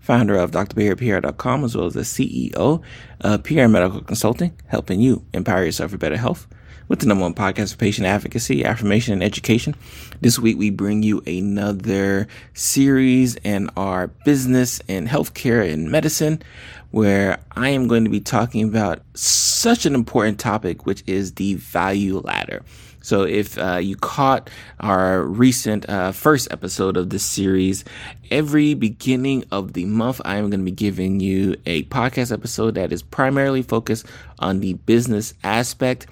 founder of drberrypr.com, as well as the CEO of Pierre Medical Consulting, helping you empower yourself for better health with the number one podcast for patient advocacy, affirmation, and education. This week, we bring you another series in our business and healthcare and medicine, where I am going to be talking about such an important topic, which is the value ladder. So if uh, you caught our recent uh, first episode of this series, every beginning of the month, I am going to be giving you a podcast episode that is primarily focused on the business aspect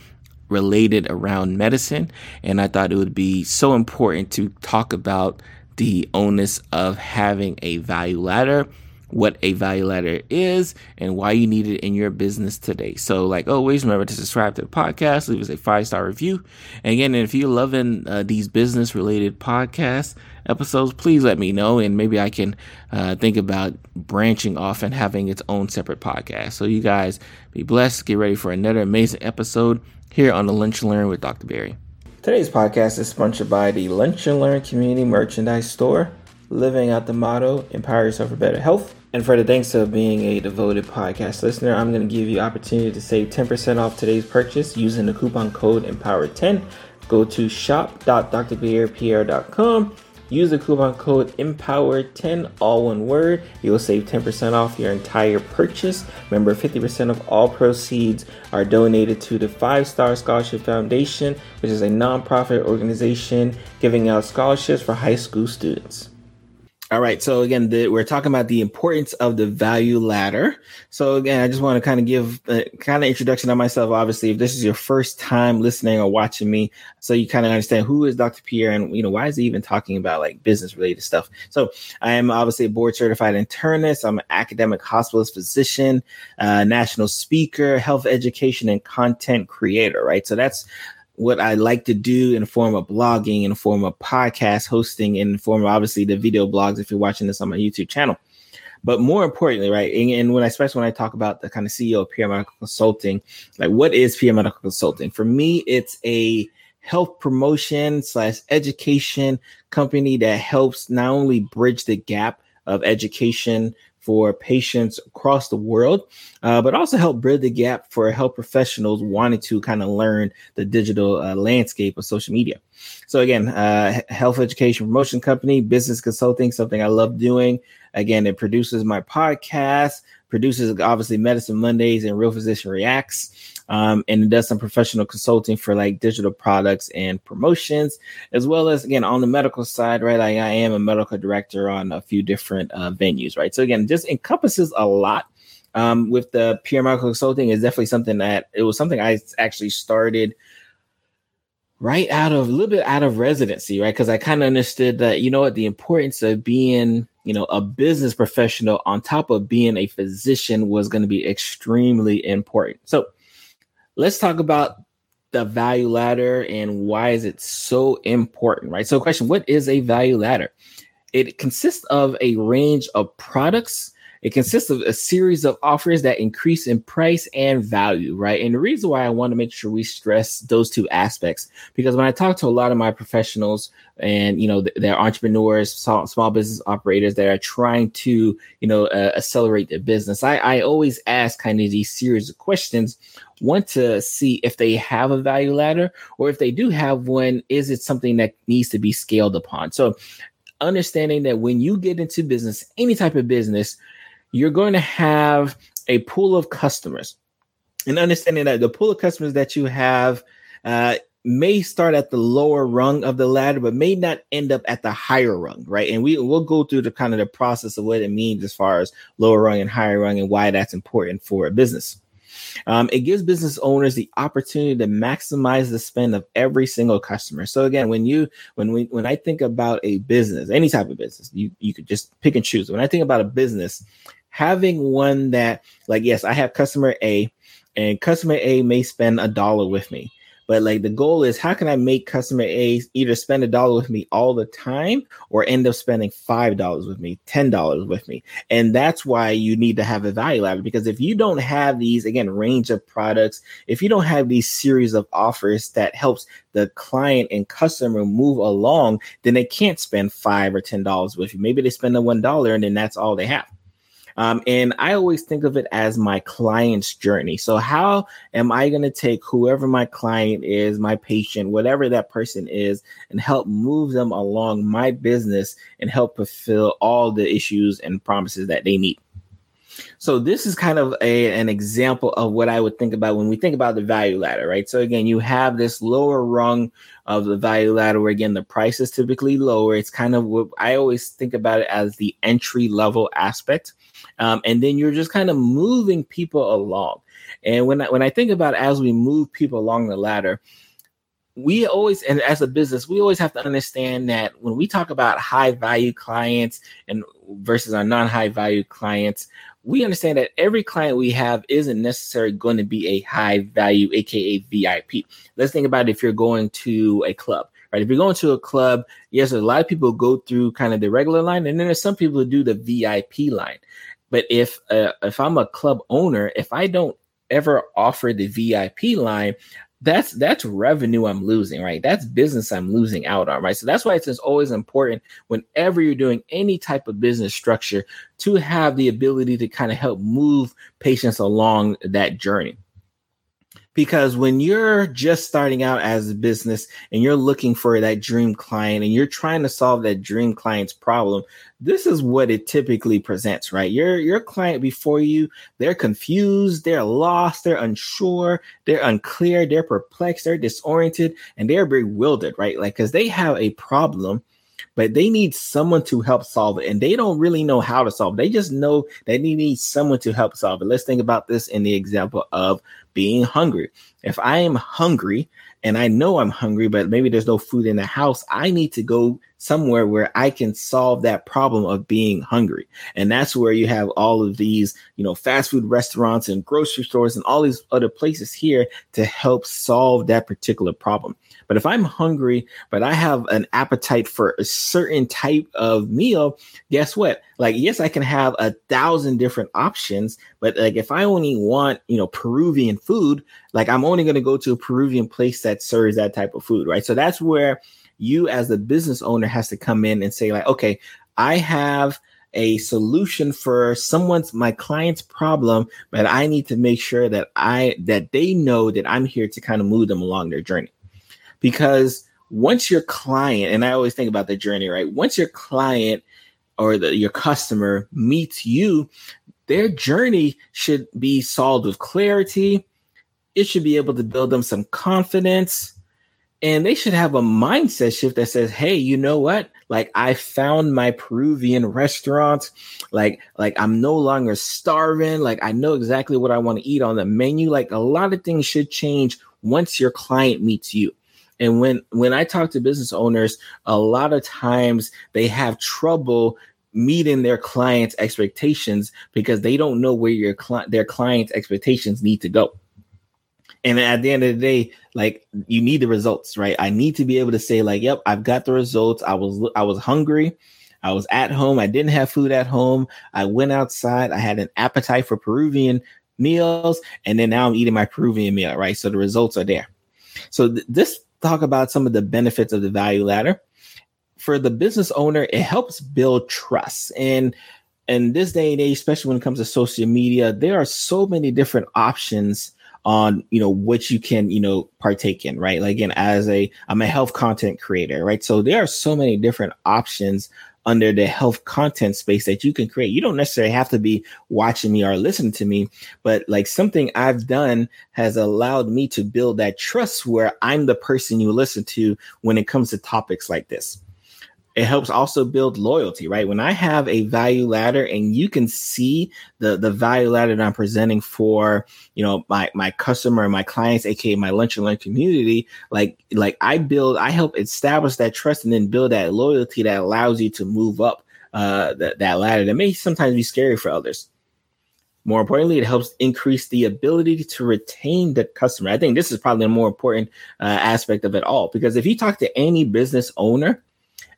related around medicine. And I thought it would be so important to talk about the onus of having a value ladder what a value ladder is and why you need it in your business today. So, like always, remember to subscribe to the podcast, leave us a five star review. And again, if you're loving uh, these business related podcast episodes, please let me know, and maybe I can uh, think about branching off and having its own separate podcast. So, you guys be blessed. Get ready for another amazing episode here on the Lunch and Learn with Dr. Berry. Today's podcast is sponsored by the Lunch and Learn Community Merchandise Store living out the motto empower yourself for better health. And for the thanks of being a devoted podcast listener, I'm going to give you opportunity to save 10% off today's purchase using the coupon code EMPOWER10. Go to shop.drberrypr.com. Use the coupon code EMPOWER10, all one word. You will save 10% off your entire purchase. Remember, 50% of all proceeds are donated to the Five Star Scholarship Foundation, which is a nonprofit organization giving out scholarships for high school students. All right. So again, the, we're talking about the importance of the value ladder. So again, I just want to kind of give a kind of introduction on myself. Obviously, if this is your first time listening or watching me, so you kind of understand who is Dr. Pierre and you know why is he even talking about like business related stuff. So I am obviously a board certified internist. I'm an academic hospitalist physician, uh, national speaker, health education, and content creator. Right. So that's what I like to do in the form of blogging, in the form of podcast hosting, in the form of obviously the video blogs if you're watching this on my YouTube channel. But more importantly, right, and, and when I especially when I talk about the kind of CEO of Pierre Medical Consulting, like what is Pierre Medical Consulting? For me, it's a health promotion slash education company that helps not only bridge the gap of education for patients across the world, uh, but also help bridge the gap for health professionals wanting to kind of learn the digital uh, landscape of social media. So again, uh, health education promotion company, business consulting, something I love doing. Again, it produces my podcast, produces obviously Medicine Mondays and Real Physician Reacts. Um, and it does some professional consulting for like digital products and promotions, as well as again on the medical side, right? Like I am a medical director on a few different uh, venues, right? So again, just encompasses a lot. Um, with the Pierre medical consulting is definitely something that it was something I actually started right out of a little bit out of residency, right? Because I kind of understood that, you know what, the importance of being, you know, a business professional on top of being a physician was going to be extremely important. So let's talk about the value ladder and why is it so important, right? So, question: What is a value ladder? It consists of a range of products. It consists of a series of offers that increase in price and value, right? And the reason why I want to make sure we stress those two aspects, because when I talk to a lot of my professionals and, you know, they're entrepreneurs, small, small business operators that are trying to, you know, uh, accelerate their business, I, I always ask kind of these series of questions want to see if they have a value ladder or if they do have one, is it something that needs to be scaled upon? So, understanding that when you get into business, any type of business, you're going to have a pool of customers. And understanding that the pool of customers that you have uh, may start at the lower rung of the ladder, but may not end up at the higher rung, right? And we will go through the kind of the process of what it means as far as lower rung and higher rung and why that's important for a business. Um, it gives business owners the opportunity to maximize the spend of every single customer. So again, when you when we when I think about a business, any type of business, you you could just pick and choose. When I think about a business, having one that like yes, I have customer A and customer A may spend a dollar with me. But like the goal is how can I make customer A either spend a dollar with me all the time or end up spending five dollars with me, ten dollars with me. And that's why you need to have a value ladder because if you don't have these again range of products, if you don't have these series of offers that helps the client and customer move along, then they can't spend five or ten dollars with you. Maybe they spend the one dollar and then that's all they have. Um, and I always think of it as my client's journey. So, how am I going to take whoever my client is, my patient, whatever that person is, and help move them along my business and help fulfill all the issues and promises that they need? So this is kind of a, an example of what I would think about when we think about the value ladder, right? So again, you have this lower rung of the value ladder where again the price is typically lower. It's kind of what I always think about it as the entry level aspect. Um, and then you're just kind of moving people along. And when I, when I think about as we move people along the ladder, we always and as a business we always have to understand that when we talk about high value clients and versus our non high value clients we understand that every client we have isn't necessarily going to be a high value aka vip let's think about if you're going to a club right? If you're going to a club yes a lot of people go through kind of the regular line and then there's some people who do the vip line but if uh, if I'm a club owner, if I don't ever offer the VIP line, that's that's revenue I'm losing, right? That's business I'm losing out on, right? So that's why it's always important whenever you're doing any type of business structure to have the ability to kind of help move patients along that journey because when you're just starting out as a business and you're looking for that dream client and you're trying to solve that dream client's problem this is what it typically presents right? Your your client before you they're confused they're lost they're unsure they're unclear they're perplexed they're disoriented and they're bewildered right? Like because they have a problem but they need someone to help solve it. And they don't really know how to solve it. They just know that they need someone to help solve it. Let's think about this in the example of being hungry. If I am hungry and I know I'm hungry, but maybe there's no food in the house, I need to go somewhere where I can solve that problem of being hungry. And that's where you have all of these, you know, fast food restaurants and grocery stores and all these other places here to help solve that particular problem. But if I'm hungry, but I have an appetite for a certain type of meal, guess what? Like, yes, I can have a thousand different options, but like if I only want, you know, Peruvian food, like I'm only going to go to a Peruvian place that serves that type of food, right? So that's where you as the business owner has to come in and say like, okay, I have a solution for someone's my client's problem but i need to make sure that i that they know that i'm here to kind of move them along their journey. Because once your client and i always think about the journey right? Once your client or the, your customer meets you their journey should be solved with clarity. It should be able to build them some confidence and they should have a mindset shift that says hey you know what? Like i found my peruvian restaurant. Like like i'm no longer starving. Like i know exactly what i want to eat on the menu. Like a lot of things should change once your client meets you. And when when i talk to business owners a lot of times they have trouble meeting their clients expectations because they don't know where your client their clients expectations need to go and at the end of the day like you need the results right? I need to be able to say like yep i've got the results. I was i was hungry. I was at home. I didn't have food at home. I went outside. I had an appetite for peruvian meals and then now i'm eating my peruvian meal right? So the results are there. So th- this talk about some of the benefits of the value ladder. For the business owner it helps build trust. And in this day and age especially when it comes to social media there are so many different options on you know what you can you know partake in right? Like again as a i'm a health content creator right? So there are so many different options under the health content space that you can create. You don't necessarily have to be watching me or listening to me but like something i've done has allowed me to build that trust where i'm the person you listen to when it comes to topics like this it helps also build loyalty, right? When I have a value ladder and you can see the the value ladder that I'm presenting for, you know, my my customer, my clients, aka my lunch and learn community, like like I build, I help establish that trust and then build that loyalty that allows you to move up uh that, that ladder that may sometimes be scary for others. More importantly, it helps increase the ability to retain the customer. I think this is probably the more important uh, aspect of it all because if you talk to any business owner,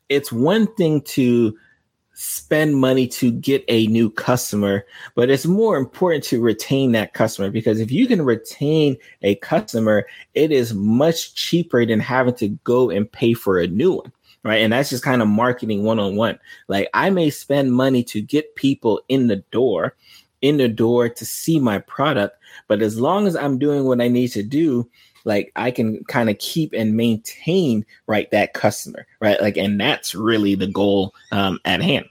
it's one thing to spend money to get a new customer, but it's more important to retain that customer because if you can retain a customer, it is much cheaper than having to go and pay for a new one. Right. And that's just kind of marketing one on one. Like I may spend money to get people in the door, in the door to see my product. But as long as I'm doing what I need to do, like I can kind of keep and maintain right that customer, right? Like, and that's really the goal um, at hand.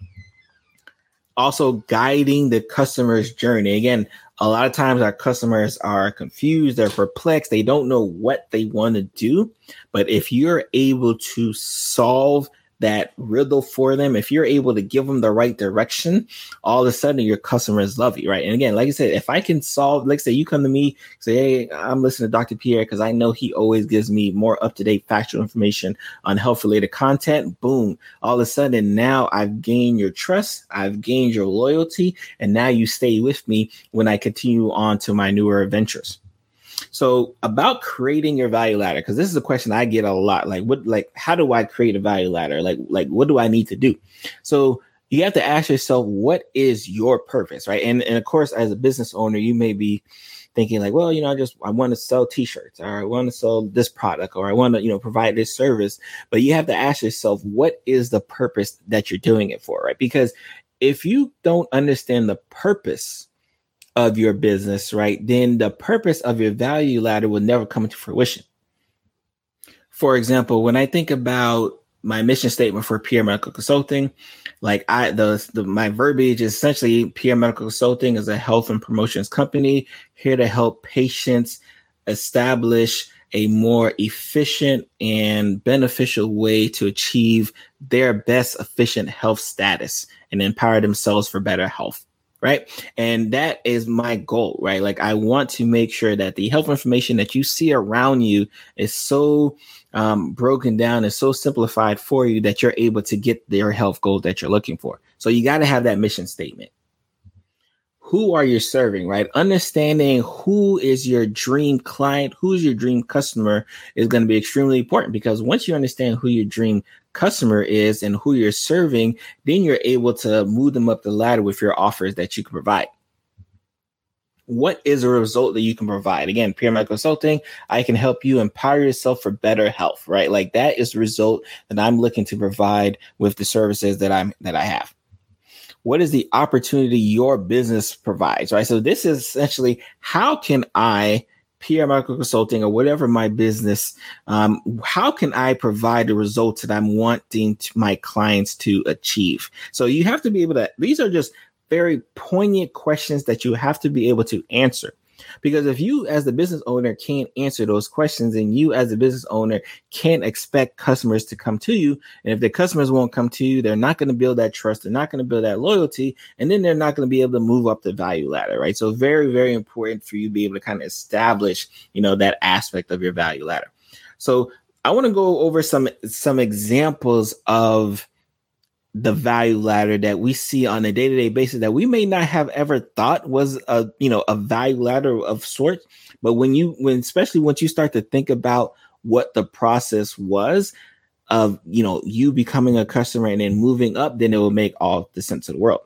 Also, guiding the customer's journey. Again, a lot of times our customers are confused, they're perplexed, they don't know what they want to do. But if you're able to solve that riddle for them, if you're able to give them the right direction, all of a sudden your customers love you, right? And again, like I said, if I can solve, like say you come to me, say, hey, I'm listening to Dr. Pierre because I know he always gives me more up to date factual information on health related content. Boom. All of a sudden now I've gained your trust, I've gained your loyalty, and now you stay with me when I continue on to my newer adventures. So about creating your value ladder, because this is a question I get a lot. Like, what, like, how do I create a value ladder? Like, like, what do I need to do? So you have to ask yourself, what is your purpose, right? And and of course, as a business owner, you may be thinking like, well, you know, I just I want to sell T-shirts, or I want to sell this product, or I want to, you know, provide this service. But you have to ask yourself, what is the purpose that you're doing it for, right? Because if you don't understand the purpose of your business, right, then the purpose of your value ladder will never come into fruition. For example, when I think about my mission statement for Pierre Medical Consulting, like I the, the my verbiage is essentially Pierre Medical Consulting is a health and promotions company here to help patients establish a more efficient and beneficial way to achieve their best efficient health status and empower themselves for better health right? And that is my goal, right? Like I want to make sure that the health information that you see around you is so um, broken down and so simplified for you that you're able to get your health goals that you're looking for. So you got to have that mission statement. Who are you serving, right? Understanding who is your dream client, who's your dream customer is going to be extremely important because once you understand who your dream customer is and who you're serving, then you're able to move them up the ladder with your offers that you can provide. What is a result that you can provide? Again, Medical Consulting, I can help you empower yourself for better health, right? Like that is the result that I'm looking to provide with the services that I'm that I have what is the opportunity your business provides right so this is essentially how can i Pierre Medical Consulting or whatever my business, um, how can I provide the results that I'm wanting my clients to achieve? So you have to be able to, these are just very poignant questions that you have to be able to answer. Because if you, as the business owner, can't answer those questions, and you, as the business owner, can't expect customers to come to you, and if the customers won't come to you, they're not going to build that trust, they're not going to build that loyalty, and then they're not going to be able to move up the value ladder, right? So, very, very important for you to be able to kind of establish, you know, that aspect of your value ladder. So, I want to go over some some examples of the value ladder that we see on a day-to-day basis that we may not have ever thought was a you know a value ladder of sorts. But when you when especially once you start to think about what the process was of you know you becoming a customer and then moving up then it will make all the sense of the world.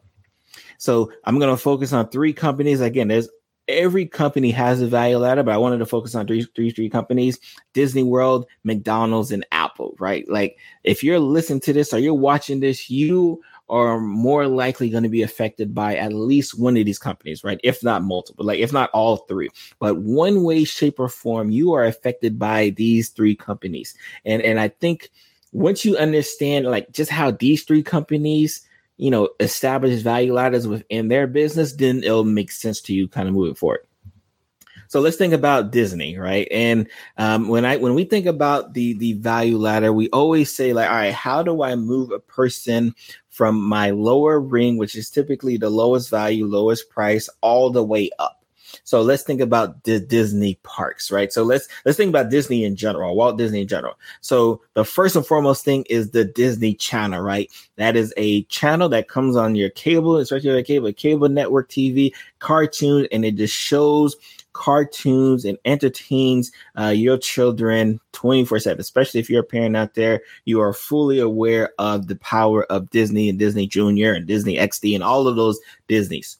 So i'm going to focus on three companies. Again there's every company has a value ladder, but I wanted to focus on three, three, three companies: Disney World, McDonald's, and Apple. Right? Like, if you're listening to this or you're watching this, you are more likely going to be affected by at least one of these companies, right? If not multiple, like if not all three, but one way, shape, or form, you are affected by these three companies. And and I think once you understand like just how these three companies you know, establish value ladders within their business, then it'll make sense to you kind of moving forward. So let's think about Disney, right? And um, when I when we think about the the value ladder, we always say like, all right, how do I move a person from my lower ring, which is typically the lowest value, lowest price, all the way up? So let's think about the Disney parks, right? So let's let's think about Disney in general, Walt Disney in general. So the first and foremost thing is the Disney Channel, right? That is a channel that comes on your cable, especially your cable, cable network TV, cartoon, and it just shows cartoons and entertains uh, your children 24 7 especially if you're a parent out there you are fully aware of the power of disney and disney junior and disney xd and all of those disneys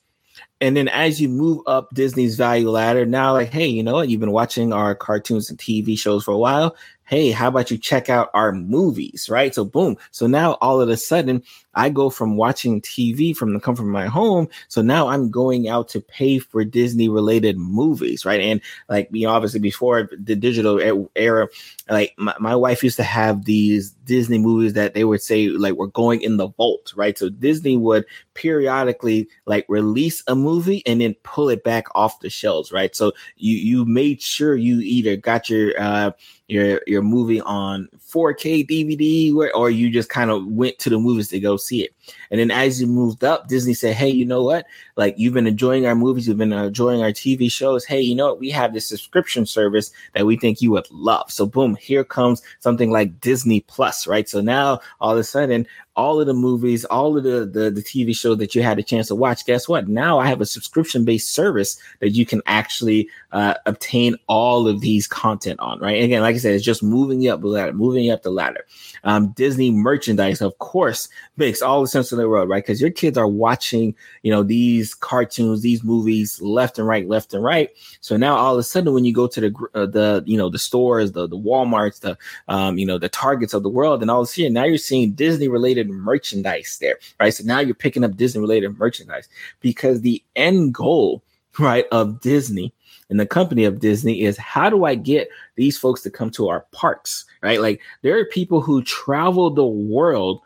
and then as you move up Disney's value ladder, now like, hey, you know what? You've been watching our cartoons and TV shows for a while hey, how about you check out our movies, right? So boom. So now all of a sudden I go from watching TV from the comfort of my home. So now I'm going out to pay for Disney related movies, right? And like, you know, obviously before the digital era, like my, my wife used to have these Disney movies that they would say like we're going in the vault, right? So Disney would periodically like release a movie and then pull it back off the shelves, right? So you you made sure you either got your uh your your movie on 4K DVD, or, or you just kind of went to the movies to go see it. And then as you moved up, Disney said, "Hey, you know what? Like you've been enjoying our movies, you've been enjoying our TV shows. Hey, you know what? We have this subscription service that we think you would love." So boom, here comes something like Disney Plus, right? So now all of a sudden, all of the movies, all of the, the, the TV show that you had a chance to watch, guess what? Now I have a subscription based service that you can actually uh, obtain all of these content on, right? And again, like I said, it's just moving you up the ladder, moving you up the ladder. Um, Disney merchandise, of course, makes all the sense in the world, right? Because your kids are watching, you know, these cartoons, these movies, left and right, left and right. So now all of a sudden, when you go to the uh, the you know the stores, the the WalMarts, the um, you know the Targets of the world, and all of a sudden now you're seeing Disney related merchandise there, right? So now you're picking up Disney related merchandise because the end goal, right, of Disney and the company of Disney is how do I get these folks to come to our parks, right? Like there are people who travel the world,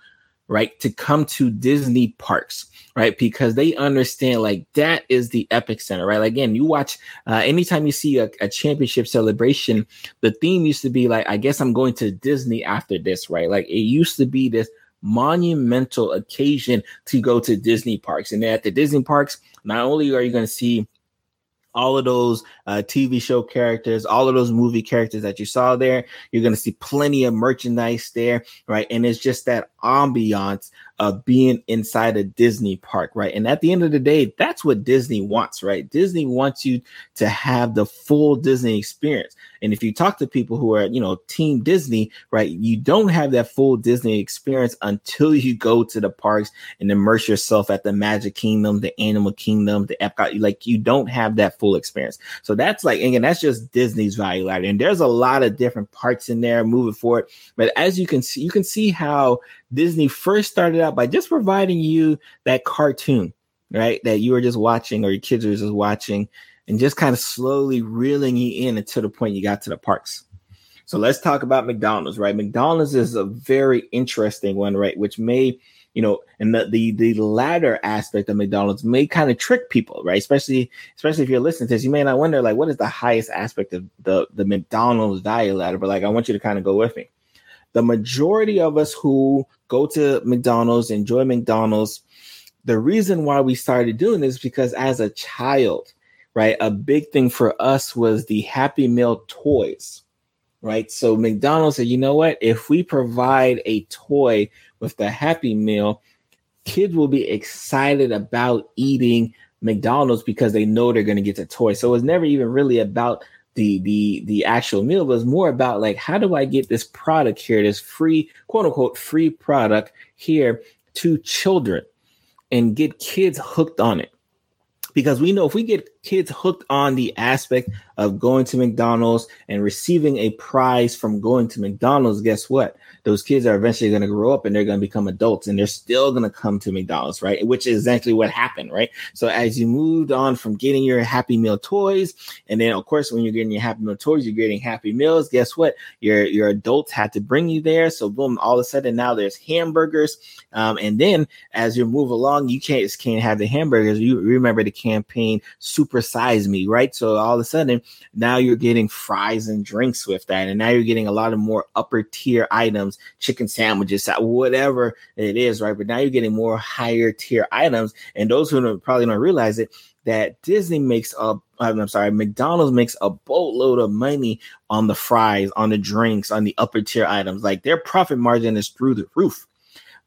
right, to come to Disney parks, right? Because they understand like that is the epic center, right? Like, again, you watch uh, anytime you see a, a championship celebration, the theme used to be like, I guess I'm going to Disney after this, right? Like it used to be this monumental occasion to go to Disney parks. And at the Disney parks, not only are you going to see all of those uh, TV show characters, all of those movie characters that you saw there. You're going to see plenty of merchandise there, right? And it's just that ambiance of being inside a Disney park, right? And at the end of the day, that's what Disney wants, right? Disney wants you to have the full Disney experience. And if you talk to people who are, you know, team Disney, right, you don't have that full Disney experience until you go to the parks and immerse yourself at the Magic Kingdom, the Animal Kingdom, the Epcot. Like you don't have that full experience. So that's like, again, that's just Disney's value ladder. And there's a lot of different parts in there moving forward. But as you can see, you can see how Disney first started out by just providing you that cartoon, right? That you were just watching or your kids were just watching and just kind of slowly reeling you in until the point you got to the parks. So let's talk about McDonald's, right? McDonald's is a very interesting one, right? Which may, you know, and the the, the latter aspect of McDonald's may kind of trick people, right? Especially especially if you're listening to this, you may not wonder like what is the highest aspect of the the McDonald's value ladder, but like I want you to kind of go with me. The majority of us who go to McDonald's, enjoy McDonald's. The reason why we started doing this because as a child, right, a big thing for us was the Happy Meal toys, right? So McDonald's said, you know what? If we provide a toy with the Happy Meal, kids will be excited about eating McDonald's because they know they're going to get the toy. So it's never even really about the the the actual meal was more about like how do I get this product here, this free quote unquote free product here to children and get kids hooked on it. Because we know if we get kids hooked on the aspect of going to McDonald's and receiving a prize from going to McDonald's, guess what? Those kids are eventually going to grow up and they're going to become adults and they're still going to come to McDonald's, right? Which is exactly what happened, right? So as you moved on from getting your Happy Meal toys, and then of course when you're getting your Happy Meal toys, you're getting Happy Meals. Guess what? Your your adults had to bring you there. So boom, all of a sudden now there's hamburgers, um, and then as you move along, you can't just can't have the hamburgers. You remember the campaign Super supersize me, right? So all of a sudden, now you're getting fries and drinks with that. And now you're getting a lot of more upper tier items, chicken sandwiches, whatever it is, right? But now you're getting more higher tier items. And those who don't, probably don't realize it, that Disney makes a I'm sorry, McDonald's makes a boatload of money on the fries, on the drinks, on the upper tier items. Like their profit margin is through the roof.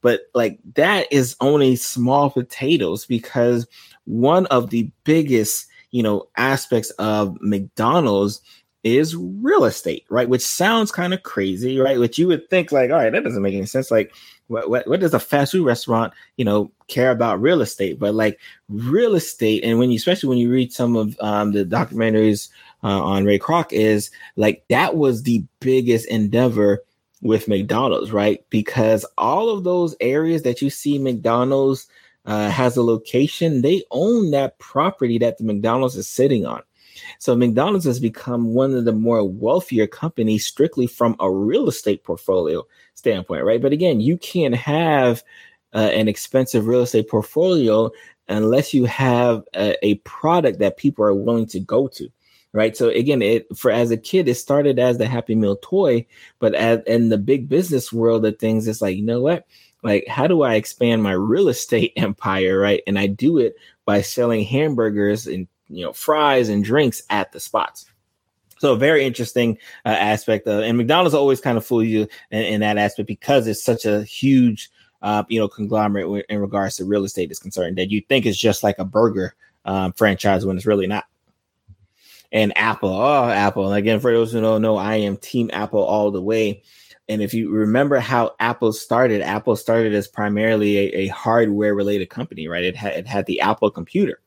But like that is only small potatoes because one of the biggest, you know, aspects of McDonald's is real estate, right? Which sounds kind of crazy, right? Which you would think like, all right, that doesn't make any sense. Like, what, what, what does a fast food restaurant, you know, care about real estate? But like real estate, and when you, especially when you read some of um, the documentaries uh, on Ray Kroc, is like that was the biggest endeavor with McDonald's, right? Because all of those areas that you see McDonald's uh, has a location, they own that property that the McDonald's is sitting on. So McDonald's has become one of the more wealthier companies strictly from a real estate portfolio standpoint, right? But again, you can't have uh, an expensive real estate portfolio unless you have a, a product that people are willing to go to right so again it for as a kid it started as the happy meal toy but as in the big business world of things it's like you know what like how do i expand my real estate empire right and i do it by selling hamburgers and you know fries and drinks at the spots. So a very interesting uh, aspect of, and McDonald's always kind of fool you in, in, that aspect because it's such a huge, uh, you know, conglomerate in regards to real estate is concerned that you think it's just like a burger um, franchise when it's really not. And Apple, oh Apple, and again for those who don't know, I am Team Apple all the way. And if you remember how Apple started, Apple started as primarily a, a hardware related company, right? It had it had the Apple computer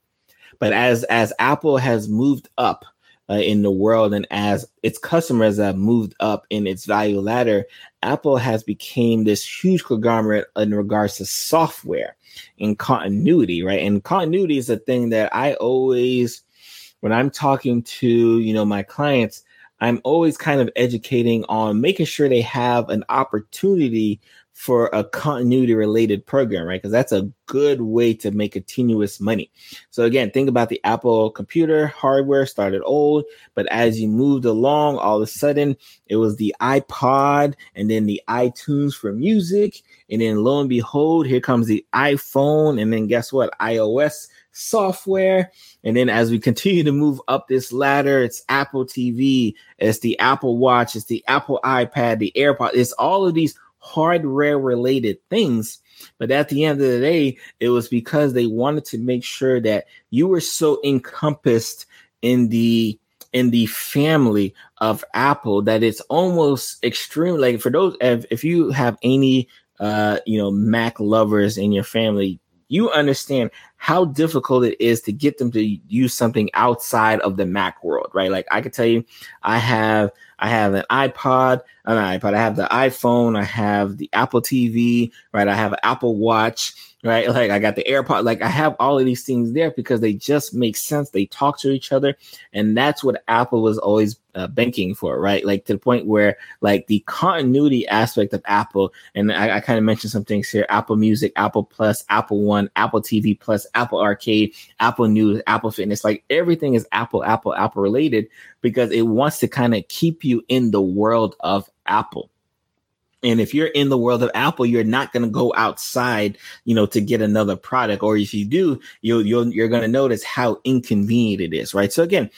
but as as Apple has moved up uh, in the world and as its customers have moved up in its value ladder, Apple has become this huge conglomerate in regards to software and continuity, right? And continuity is a thing that I always, when I'm talking to you know my clients, I'm always kind of educating on making sure they have an opportunity for a continuity related program, right? Because that's a good way to make continuous money. So again, think about the Apple computer hardware started old, but as you moved along, all of a sudden it was the iPod and then the iTunes for music. And then lo and behold, here comes the iPhone. And then guess what? iOS software. And then as we continue to move up this ladder, it's Apple TV, it's the Apple Watch, it's the Apple iPad, the AirPod, it's all of these hardware related things. But at the end of the day, it was because they wanted to make sure that you were so encompassed in the in the family of Apple that it's almost extreme. Like for those, if, if you have any, uh, you know, Mac lovers in your family, you understand how difficult it is to get them to use something outside of the Mac world, right? Like I could tell you, I have I have an iPod, uh, an iPod, I have the iPhone, I have the Apple TV, right? I have an Apple Watch, right? Like I got the AirPod, like I have all of these things there because they just make sense. They talk to each other, and that's what Apple was always uh, banking for, right? Like to the point where like the continuity aspect of Apple, and I, I kind of mentioned some things here: Apple Music, Apple Plus, Apple One, Apple TV Plus, Apple Arcade, Apple News, Apple Fitness. Like everything is Apple, Apple, Apple related because it wants to kind of keep you in the world of Apple. And if you're in the world of Apple, you're not going to go outside, you know, to get another product. Or if you do, you'll, you'll you're going to notice how inconvenient it is, right? So again,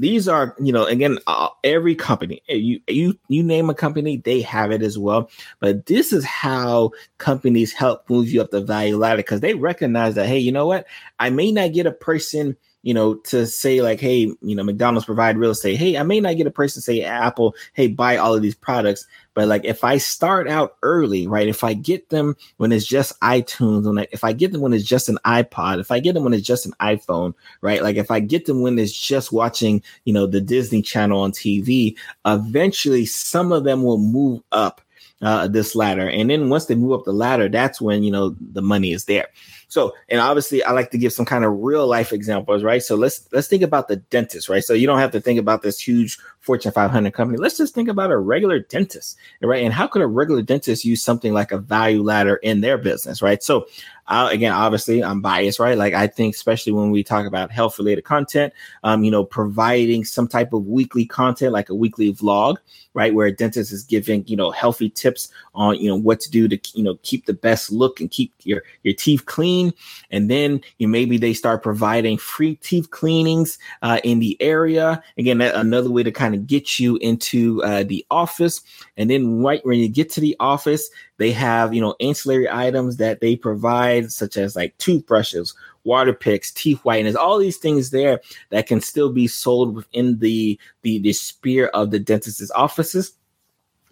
these are you know again uh, every company eh, you you you name a company they have it as well but this is how companies help move you up the value ladder because they recognize that hey you know what i may not get a person you know, to say like, hey, you know, McDonald's provide real estate. Hey, I may not get a person say Apple, hey, buy all of these products, but like if I start out early, right? If I get them when it's just iTunes, when I, if I get them when it's just an iPod, if I get them when it's just an iPhone, right? Like if I get them when it's just watching, you know, the Disney Channel on TV, eventually some of them will move up uh, this ladder, and then once they move up the ladder, that's when you know the money is there. So, and obviously, I like to give some kind of real life examples, right? So let's let's think about the dentist, right? So you don't have to think about this huge Fortune 500 company. Let's just think about a regular dentist, right? And how could a regular dentist use something like a value ladder in their business, right? So I, again, obviously, I'm biased, right? Like I think, especially when we talk about health related content, um, you know, providing some type of weekly content, like a weekly vlog, right, where a dentist is giving you know healthy tips on you know what to do to you know keep the best look and keep your your teeth clean, and then you know, maybe they start providing free teeth cleanings uh, in the area. Again, another way to kind of get you into uh, the office, and then right when you get to the office, they have you know ancillary items that they provide, such as like toothbrushes water picks, teeth whiteners, all these things there that can still be sold within the the, the sphere of the dentist's offices.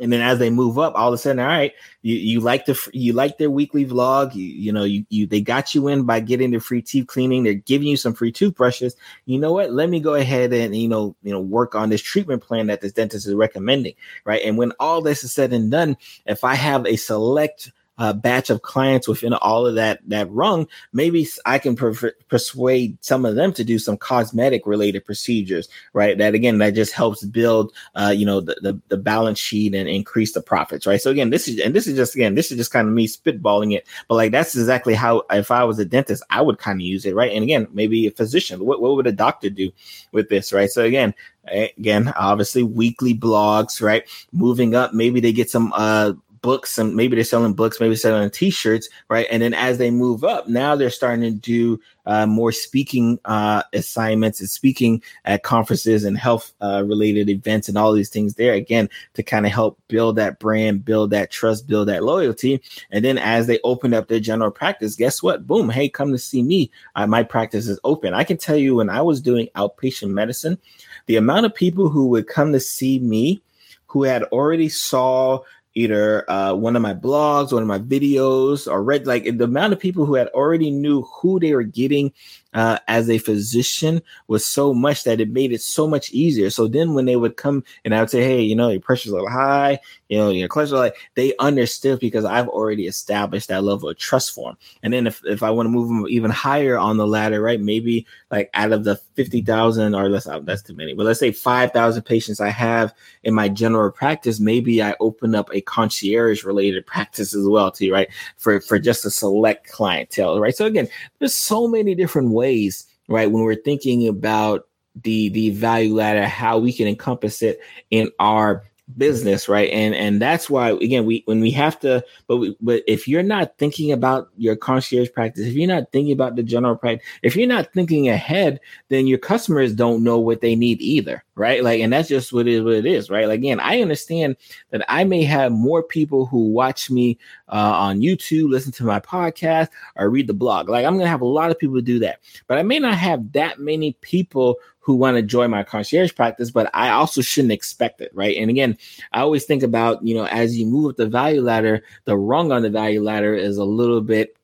And then as they move up, all of a sudden, all right, you, you like the you like their weekly vlog. You, you know, you, you they got you in by getting the free teeth cleaning. They're giving you some free toothbrushes. You know what? Let me go ahead and you know, you know, work on this treatment plan that this dentist is recommending. Right. And when all this is said and done, if I have a select uh, batch of clients within all of that that rung, maybe I can per- persuade some of them to do some cosmetic related procedures, right? That again, that just helps build, uh, you know, the, the, the balance sheet and increase the profits, right? So again, this is and this is just again, this is just kind of me spitballing it, but like that's exactly how if I was a dentist, I would kind of use it, right? And again, maybe a physician, what what would a doctor do with this, right? So again, again obviously weekly blogs right moving up maybe they get some uh books and maybe they're selling books, maybe selling t-shirts, right? And then as they move up, now they're starting to do uh, more speaking uh, assignments and speaking at conferences and health uh, related events and all these things there again to kind of help build that brand, build that trust, build that loyalty. And then as they open up their general practice, guess what? Boom! Hey, come to see me. Uh, my practice is open. I can tell you when I was doing outpatient medicine, the amount of people who would come to see me who had already saw either uh, one of my blogs, one of my videos, or read like the amount of people who had already knew who they were getting uh, as a physician was so much that it made it so much easier. So then when they would come and I would say, hey, you know, your pressure's a little high, you know, your cholesterol, like they understood because I've already established that level of trust for them. And then if, if I want to move them even higher on the ladder, right, maybe like out of the 50,000 or less, uh, that's too many, but let's say 5,000 patients I have in my general practice, maybe I open up a concierge related practice as well too, right? For, for just a select clientele, right? So again, there's so many different ways, right? When we're thinking about the the value ladder, how we can encompass it in our business right? And and that's why again we when we have to but we, but if you're not thinking about your concierge practice if you're not thinking about the general practice if you're not thinking ahead then your customers don't know what they need either right? Like and that's just what it, what it is right? Like, again i understand that i may have more people who watch me uh, on youtube listen to my podcast or read the blog. Like i'm gonna have a lot of people do that but i may not have that many people who want to join my concierge practice, but I also shouldn't expect it, right? And again, I always think about, you know, as you move up the value ladder, the rung on the value ladder is a little bit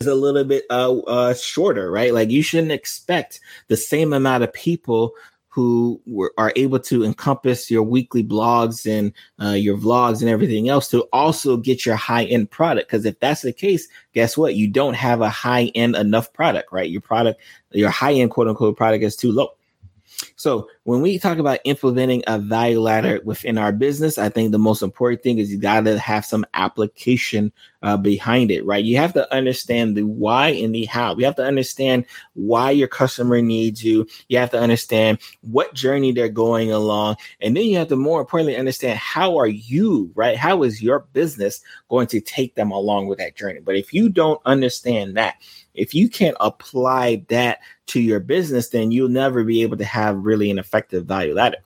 is a little bit uh, uh shorter, right? Like you shouldn't expect the same amount of people who were, are able to encompass your weekly blogs and uh, your vlogs and everything else to also get your high end product. Because if that's the case, guess what? You don't have a high end enough product, right? Your product, your high end quote unquote product is too low. So when we talk about implementing a value ladder within our business, I think the most important thing is you got to have some application uh, behind it, right? You have to understand the why and the how. You have to understand why your customer needs you. You have to understand what journey they're going along, and then you have to more importantly understand how are you, right? How is your business going to take them along with that journey? But if you don't understand that, if you can't apply that to your business, then you'll never be able to have really an effective value ladder.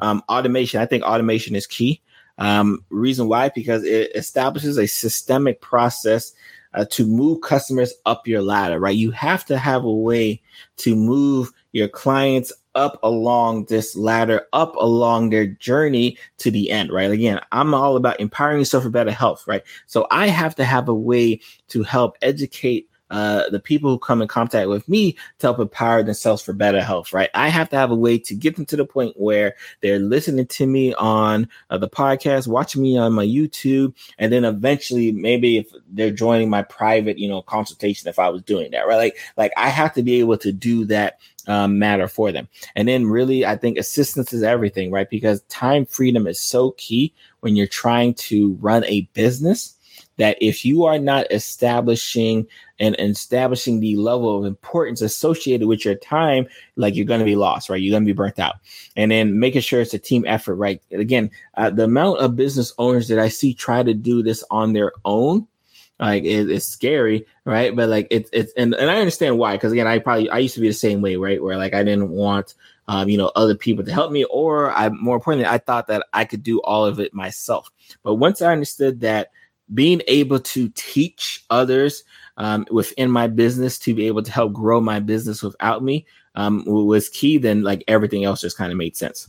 Um, automation, I think automation is key. Um, reason why? Because it establishes a systemic process uh, to move customers up your ladder, right? You have to have a way to move your clients up along this ladder, up along their journey to the end, right? Again, I'm all about empowering yourself for better health, right? So I have to have a way to help educate uh, the people who come in contact with me to help empower themselves for better health, right? I have to have a way to get them to the point where they're listening to me on uh, the podcast, watching me on my YouTube, and then eventually maybe if they're joining my private, you know, consultation, if I was doing that, right? Like, like I have to be able to do that um, matter for them. And then really, I think assistance is everything, right? Because time freedom is so key when you're trying to run a business that if you are not establishing and, establishing the level of importance associated with your time, like you're going to be lost, right? You're going to be burnt out. And then making sure it's a team effort, right? Again, uh, the amount of business owners that I see try to do this on their own like it, it's scary right but like it's it's and, and i understand why because again i probably i used to be the same way right where like i didn't want um, you know other people to help me or i more importantly i thought that i could do all of it myself but once i understood that being able to teach others um, within my business to be able to help grow my business without me um, was key then like everything else just kind of made sense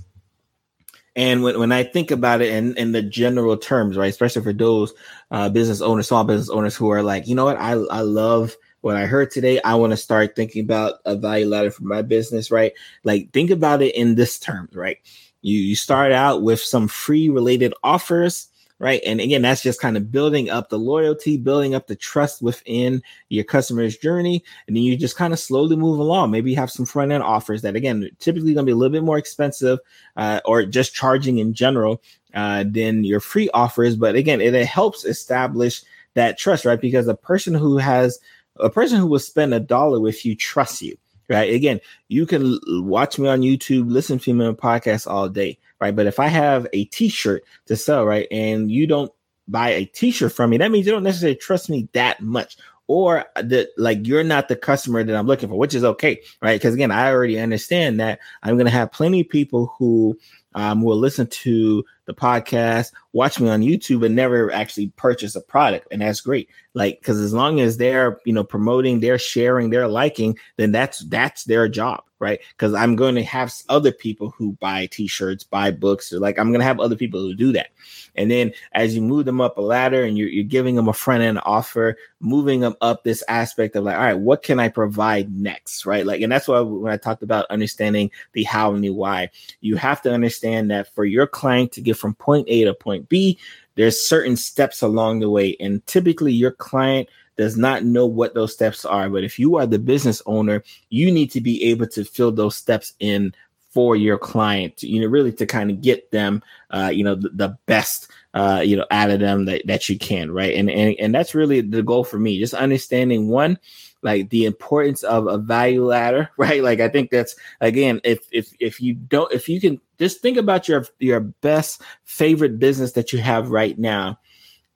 and when, when I think about it in, in the general terms, right, especially for those uh, business owners, small business owners who are like, you know what, I, I love what I heard today. I want to start thinking about a value ladder for my business, right? Like, think about it in this terms, right? You, you start out with some free related offers right? And again, that's just kind of building up the loyalty, building up the trust within your customer's journey. And then you just kind of slowly move along. Maybe you have some front end offers that, again, typically going to be a little bit more expensive uh, or just charging in general uh, than your free offers. But again, it, it helps establish that trust, right? Because a person who has a person who will spend a dollar with you trusts you right? Again, you can watch me on YouTube, listen to me on podcasts all day, right? But if I have a T-shirt to sell, right, and you don't buy a T-shirt from me, that means you don't necessarily trust me that much, or that like you're not the customer that I'm looking for, which is okay, right? Because again, I already understand that I'm gonna have plenty of people who um, will listen to the podcast, watch me on YouTube, and never actually purchase a product, and that's great. Like, because as long as they're you know promoting, they're sharing, they're liking, then that's that's their job right? Because I'm going to have other people who buy t-shirts, buy books, or like I'm going to have other people who do that. And then as you move them up a ladder and you're, you're giving them a front end offer, moving them up this aspect of like, all right, what can I provide next, right? Like, and that's why when I talked about understanding the how and the why, you have to understand that for your client to get from point A to point B, there's certain steps along the way, and typically your client does not know what those steps are. But if you are the business owner, you need to be able to fill those steps in for your client, you know, really to kind of get them, uh, you know, the, the best, uh, you know, out of them that, that you can, right? And, and and that's really the goal for me, just understanding one, like the importance of a value ladder, right? Like I think that's again, if if if you don't, if you can just think about your your best favorite business that you have right now,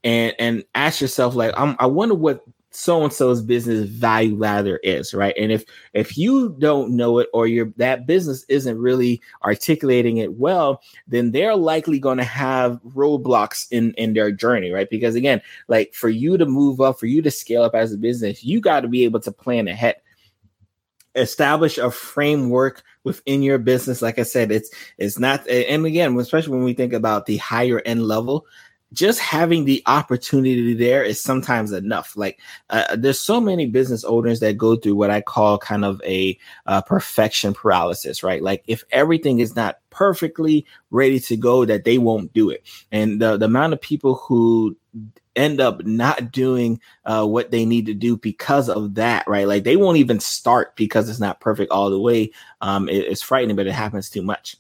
and and ask yourself like I'm, i wonder what so and so's business value ladder is right? And if if you don't know it or your that business isn't really articulating it well then they're likely going to have roadblocks in in their journey right? Because again like for you to move up for you to scale up as a business you got to be able to plan ahead. Establish a framework within your business. Like i said it's it's not and again especially when we think about the higher end level just having the opportunity there is sometimes enough. Like uh, there's so many business owners that go through what I call kind of a uh, perfection paralysis, right? Like if everything is not perfectly ready to go, that they won't do it. And the, the amount of people who end up not doing uh, what they need to do because of that, right? Like they won't even start because it's not perfect all the way. Um, it, it's frightening, but it happens too much.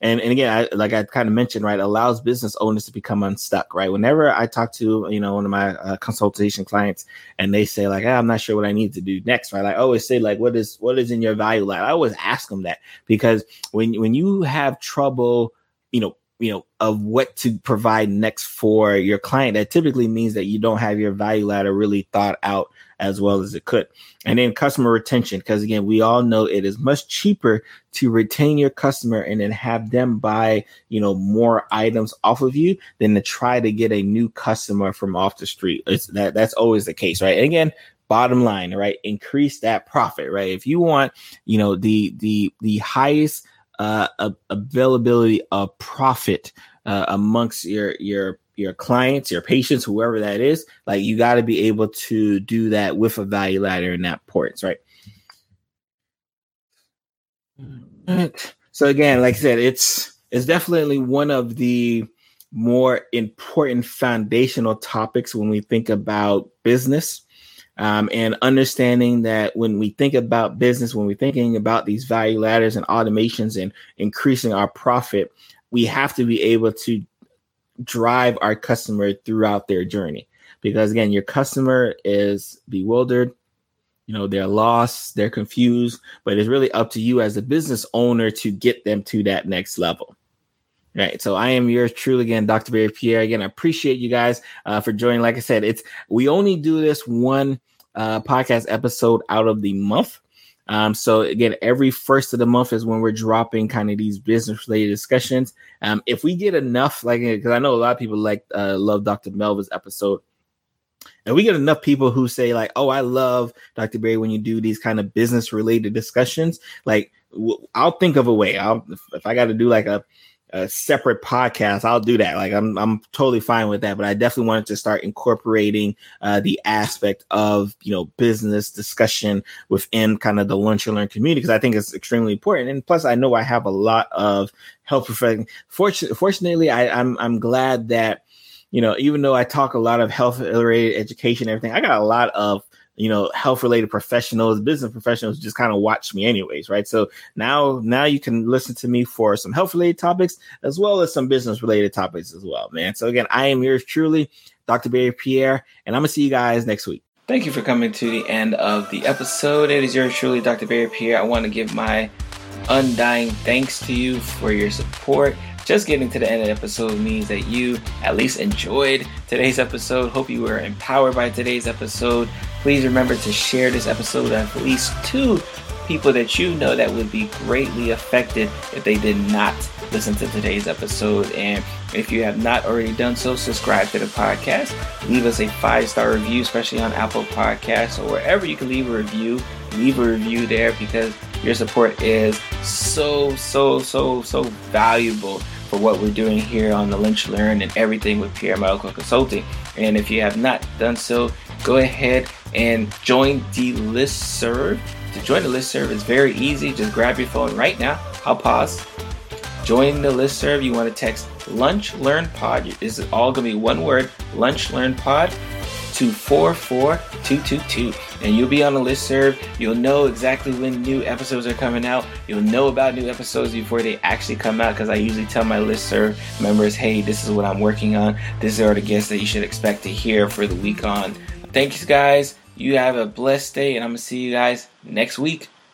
And, and again, I, like I kind of mentioned, right, allows business owners to become unstuck, right? Whenever I talk to, you know, one of my uh, consultation clients and they say like, I'm not sure what I need to do next, right? I always say like, what is, what is in your value ladder? I always ask them that because when, when you have trouble, you know, you know of what to provide next for your client that typically means that you don't have your value ladder really thought out as well as it could. And then customer retention because again we all know it is much cheaper to retain your customer and then have them buy you know more items off of you than to try to get a new customer from off the street. It's that that's always the case right? And again bottom line right? Increase that profit right? If you want you know the the the highest uh, availability of profit uh, amongst your your your clients, your patients, whoever that is. Like you got to be able to do that with a value ladder and that importance, right? So again, like I said, it's it's definitely one of the more important foundational topics when we think about business um, and understanding that when we think about business, when we're thinking about these value ladders and automations and increasing our profit, we have to be able to drive our customer throughout their journey because again, your customer is bewildered. You know, they're lost, they're confused, but it's really up to you as a business owner to get them to that next level. Right. So I am yours truly again, Dr. Berry Pierre. Again, I appreciate you guys uh, for joining. Like I said, it's we only do this one uh, podcast episode out of the month. Um, so again, every first of the month is when we're dropping kind of these business related discussions. Um, if we get enough, like because I know a lot of people like uh, love Dr. Melva's episode. And we get enough people who say like, "Oh, I love Dr. Berry when you do these kind of business related discussions." Like, I'll think of a way. I'll if I got to do like a a separate podcast, I'll do that. Like I'm I'm totally fine with that. But I definitely wanted to start incorporating uh, the aspect of you know business discussion within kind of the lunch and learn community because I think it's extremely important. And plus, I know I have a lot of health. Fortunately, fortunately, I, I'm I'm glad that you know even though I talk a lot of health related education, everything, I got a lot of you know health related professionals business professionals just kind of watch me anyways right? So now now you can listen to me for some health related topics as well as some business related topics as well man. So again i am yours truly dr berry pierre and i'm gonna see you guys next week. Thank you for coming to the end of the episode. It is yours truly dr berry pierre. I want to give my undying thanks to you for your support just getting to the end of the episode means that you at least enjoyed today's episode. Hope you were empowered by today's episode. Please remember to share this episode with at least two people that you know that would be greatly affected if they did not listen to today's episode. And if you have not already done so, subscribe to the podcast. Leave us a five star review, especially on Apple Podcasts or wherever you can leave a review. Leave a review there because your support is so, so, so, so valuable for what we're doing here on the Lunch Learn and everything with Pierre Medical Consulting. And if you have not done so, go ahead and join the list serve. To join the list serve is very easy. Just grab your phone right now. I'll pause. Join the list serve. You want to text Lunch Learn Pod. This is all going to be one word Lunch Learn Pod to 44222 and you'll be on the list serve. You'll know exactly when new episodes are coming out. You'll know about new episodes before they actually come out because I usually tell my list serve members, hey, this is what I'm working on. These are the guests that you should expect to hear for the week on. Thank you guys. You have a blessed day, and I'm going to see you guys next week.